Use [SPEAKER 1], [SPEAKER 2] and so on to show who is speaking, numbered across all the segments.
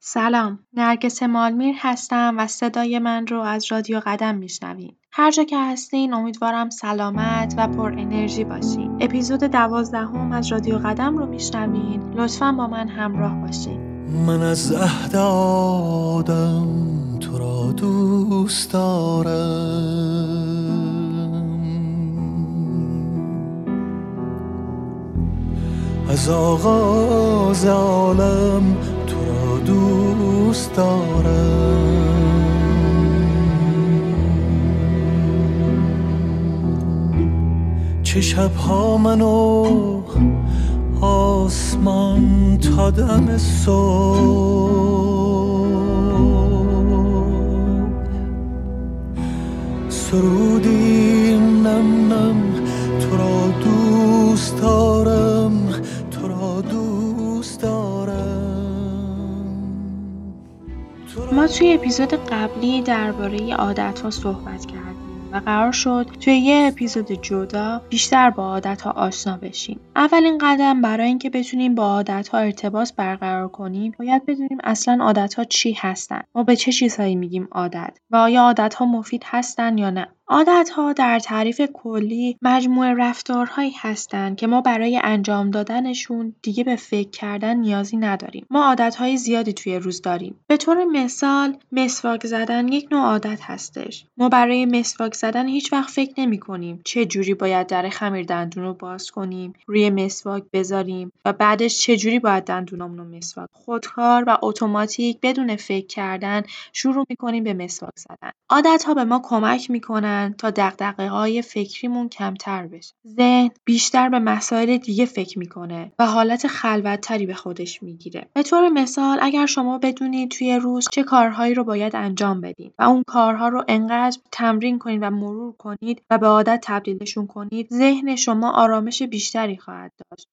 [SPEAKER 1] سلام، نرگس مالمیر هستم و صدای من رو از رادیو قدم میشنوین. هر جا که هستین امیدوارم سلامت و پر انرژی باشین. اپیزود دوازدهم از رادیو قدم رو میشنوین. لطفا با من همراه باشین.
[SPEAKER 2] من از عهد آدم تو را دوست دارم از آغاز عالم دوست دارم. چه شبها منو آسمان تا دم صبح. سرودیم
[SPEAKER 1] توی اپیزود قبلی درباره عادتها صحبت کردیم و قرار شد توی یه اپیزود جدا بیشتر با عادتها آشنا بشیم. اولین قدم برای اینکه بتونیم با عادتها ارتباط برقرار کنیم باید بدونیم اصلا عادتها چی هستن ما به چه چیزهایی میگیم عادت و آیا عادتها مفید هستن یا نه عادتها در تعریف کلی مجموعه رفتارهایی هستند که ما برای انجام دادنشون دیگه به فکر کردن نیازی نداریم. ما عادتهای زیادی توی روز داریم. به طور مثال مسواک زدن یک نوع عادت هستش. ما برای مسواک زدن هیچ وقت فکر نمی کنیم چه جوری باید در خمیر دندون رو باز کنیم، روی مسواک بذاریم و بعدش چه جوری باید دندونامون رو مسواک. خودکار و اتوماتیک بدون فکر کردن شروع می‌کنیم به مسواک زدن. عادتها به ما کمک می‌کنن تا های فکریمون کمتر بشه. ذهن بیشتر به مسائل دیگه فکر می‌کنه و حالت خلوتتری به خودش می‌گیره. به طور مثال اگر شما بدونید توی روز چه کارهایی رو باید انجام بدین و اون کارها رو انقدر تمرین کنید و مرور کنید و به عادت تبدیلشون کنید، ذهن شما آرامش بیشتری خواهد داشت.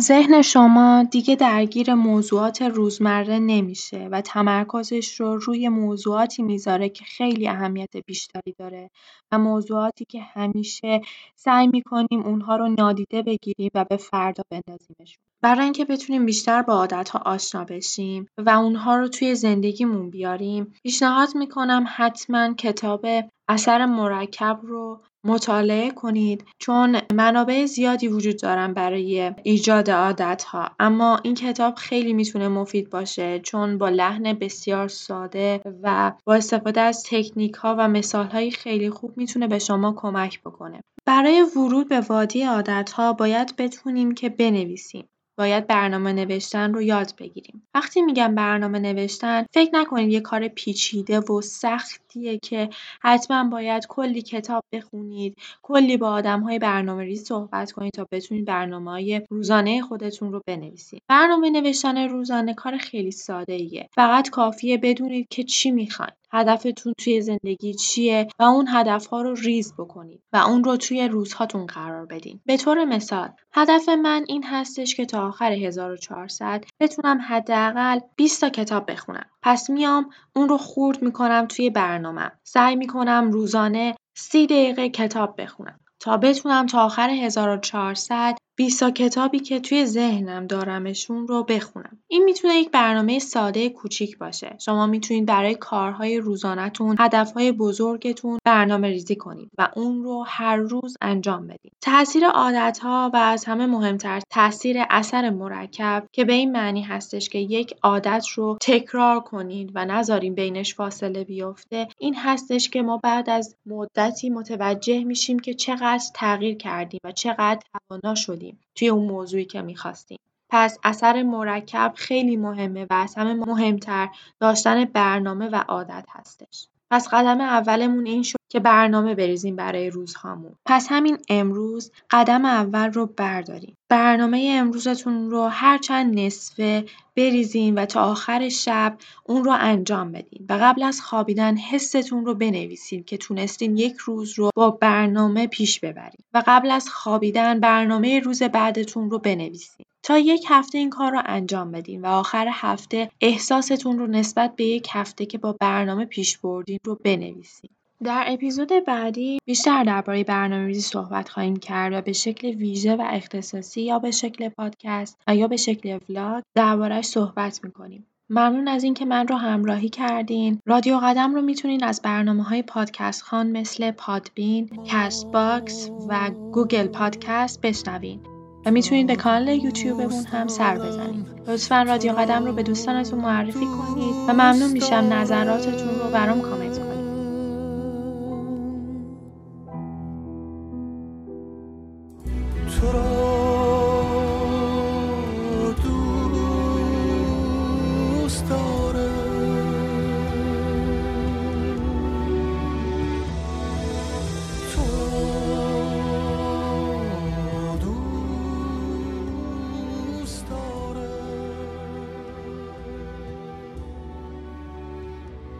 [SPEAKER 1] ذهن شما دیگه درگیر موضوعات روزمره نمیشه و تمرکزش رو روی موضوعاتی می‌ذاره که خیلی اهمیت بیشتری داره و موضوعاتی که همیشه سعی می‌کنیم اونها رو نادیده بگیریم و به فردا بندازیمشون. برای اینکه بتونیم بیشتر با عادتها آشنا بشیم و اونها رو توی زندگیمون بیاریم پیشنهاد می‌کنم حتما کتاب اثر مرکب رو مطالعه کنید چون منابع زیادی وجود دارن برای ایجاد عادتها. اما این کتاب خیلی می‌تونه مفید باشه چون با لحن بسیار ساده و با استفاده از تکنیک ها و مثال های خیلی خوب می‌تونه به شما کمک بکنه. برای ورود به وادی عادتها باید بتونیم که بنویسیم. باید برنامه نوشتن رو یاد بگیریم. وقتی میگم برنامه نوشتن فکر نکنید یه کار پیچیده و سختیه که حتما باید کلی کتاب بخونید، کلی با آدمهای برنامه ریز صحبت کنید تا بتونید برنامه های روزانه خودتون رو بنویسید. برنامه نوشتن روزانه کار خیلی ساده ایه. فقط کافیه بدونید که چی می‌خواید. هدفتون توی زندگی چیه و اون هدفها رو ریز بکنید و اون رو توی روزهاتون قرار بدین. به طور مثال هدف من این هستش که تا آخر 1400 بتونم حداقل 20 تا کتاب بخونم. پس میام اون رو خورد می‌کنم توی برنامه. سعی می‌کنم روزانه 30 دقیقه کتاب بخونم تا بتونم تا آخر 1400 بیستا کتابی که توی ذهنم دارمشون رو بخونم. این می‌تونه یک برنامه ساده کوچیک باشه. شما می‌تونید برای کارهای روزانهتون، هدفهای بزرگتون برنامه ریزی کنید و اون رو هر روز انجام بدید. تاثیر عادتها و از همه مهمتر تاثیر اثر مرکب که به این معنی هستش که یک عادت رو تکرار کنید و نذاریم بینش فاصله بیفته این هستش که ما بعد از مدتی متوجه میشیم که چقدر تغییر کردیم و چقدر توانا شدیم توی اون موضوعی که می‌خواستیم. پس اثر مرکب خیلی مهمه و از همه مهمتر داشتن برنامه و عادت هستش. پس قدم اولمون این شد که برنامه بریزیم برای روزهامون. پس همین امروز قدم اول رو برداریم. برنامه امروزتون رو هر چند نصفه بریزین و تا آخر شب اون رو انجام بدین و قبل از خوابیدن حستون رو بنویسین که تونستین یک روز رو با برنامه پیش ببرین و قبل از خوابیدن برنامه روز بعدتون رو بنویسین. تا یک هفته این کار رو انجام بدین و آخر هفته احساستون رو نسبت به یک هفته که با برنامه پیش بردین رو بنویسین. در اپیزود بعدی بیشتر درباره برنامه‌ریزی صحبت خواهیم کرد و به شکل ویژه و اختصاصی یا به شکل پادکست و یا به شکل vlog درباره‌ش صحبت می‌کنیم. ممنون از اینکه من رو همراهی کردین. رادیو قدم رو می‌تونین از برنامه های پادکست خوان مثل پادبین، کست باکس و گوگل پادکست بشنوین. و می‌تونید به کانال یوتیوبمون هم سر بزنید. لطفا رادیو قدم رو به دوستانتون معرفی کنید و ممنون میشم نظراتتون رو برام کامنت کنید.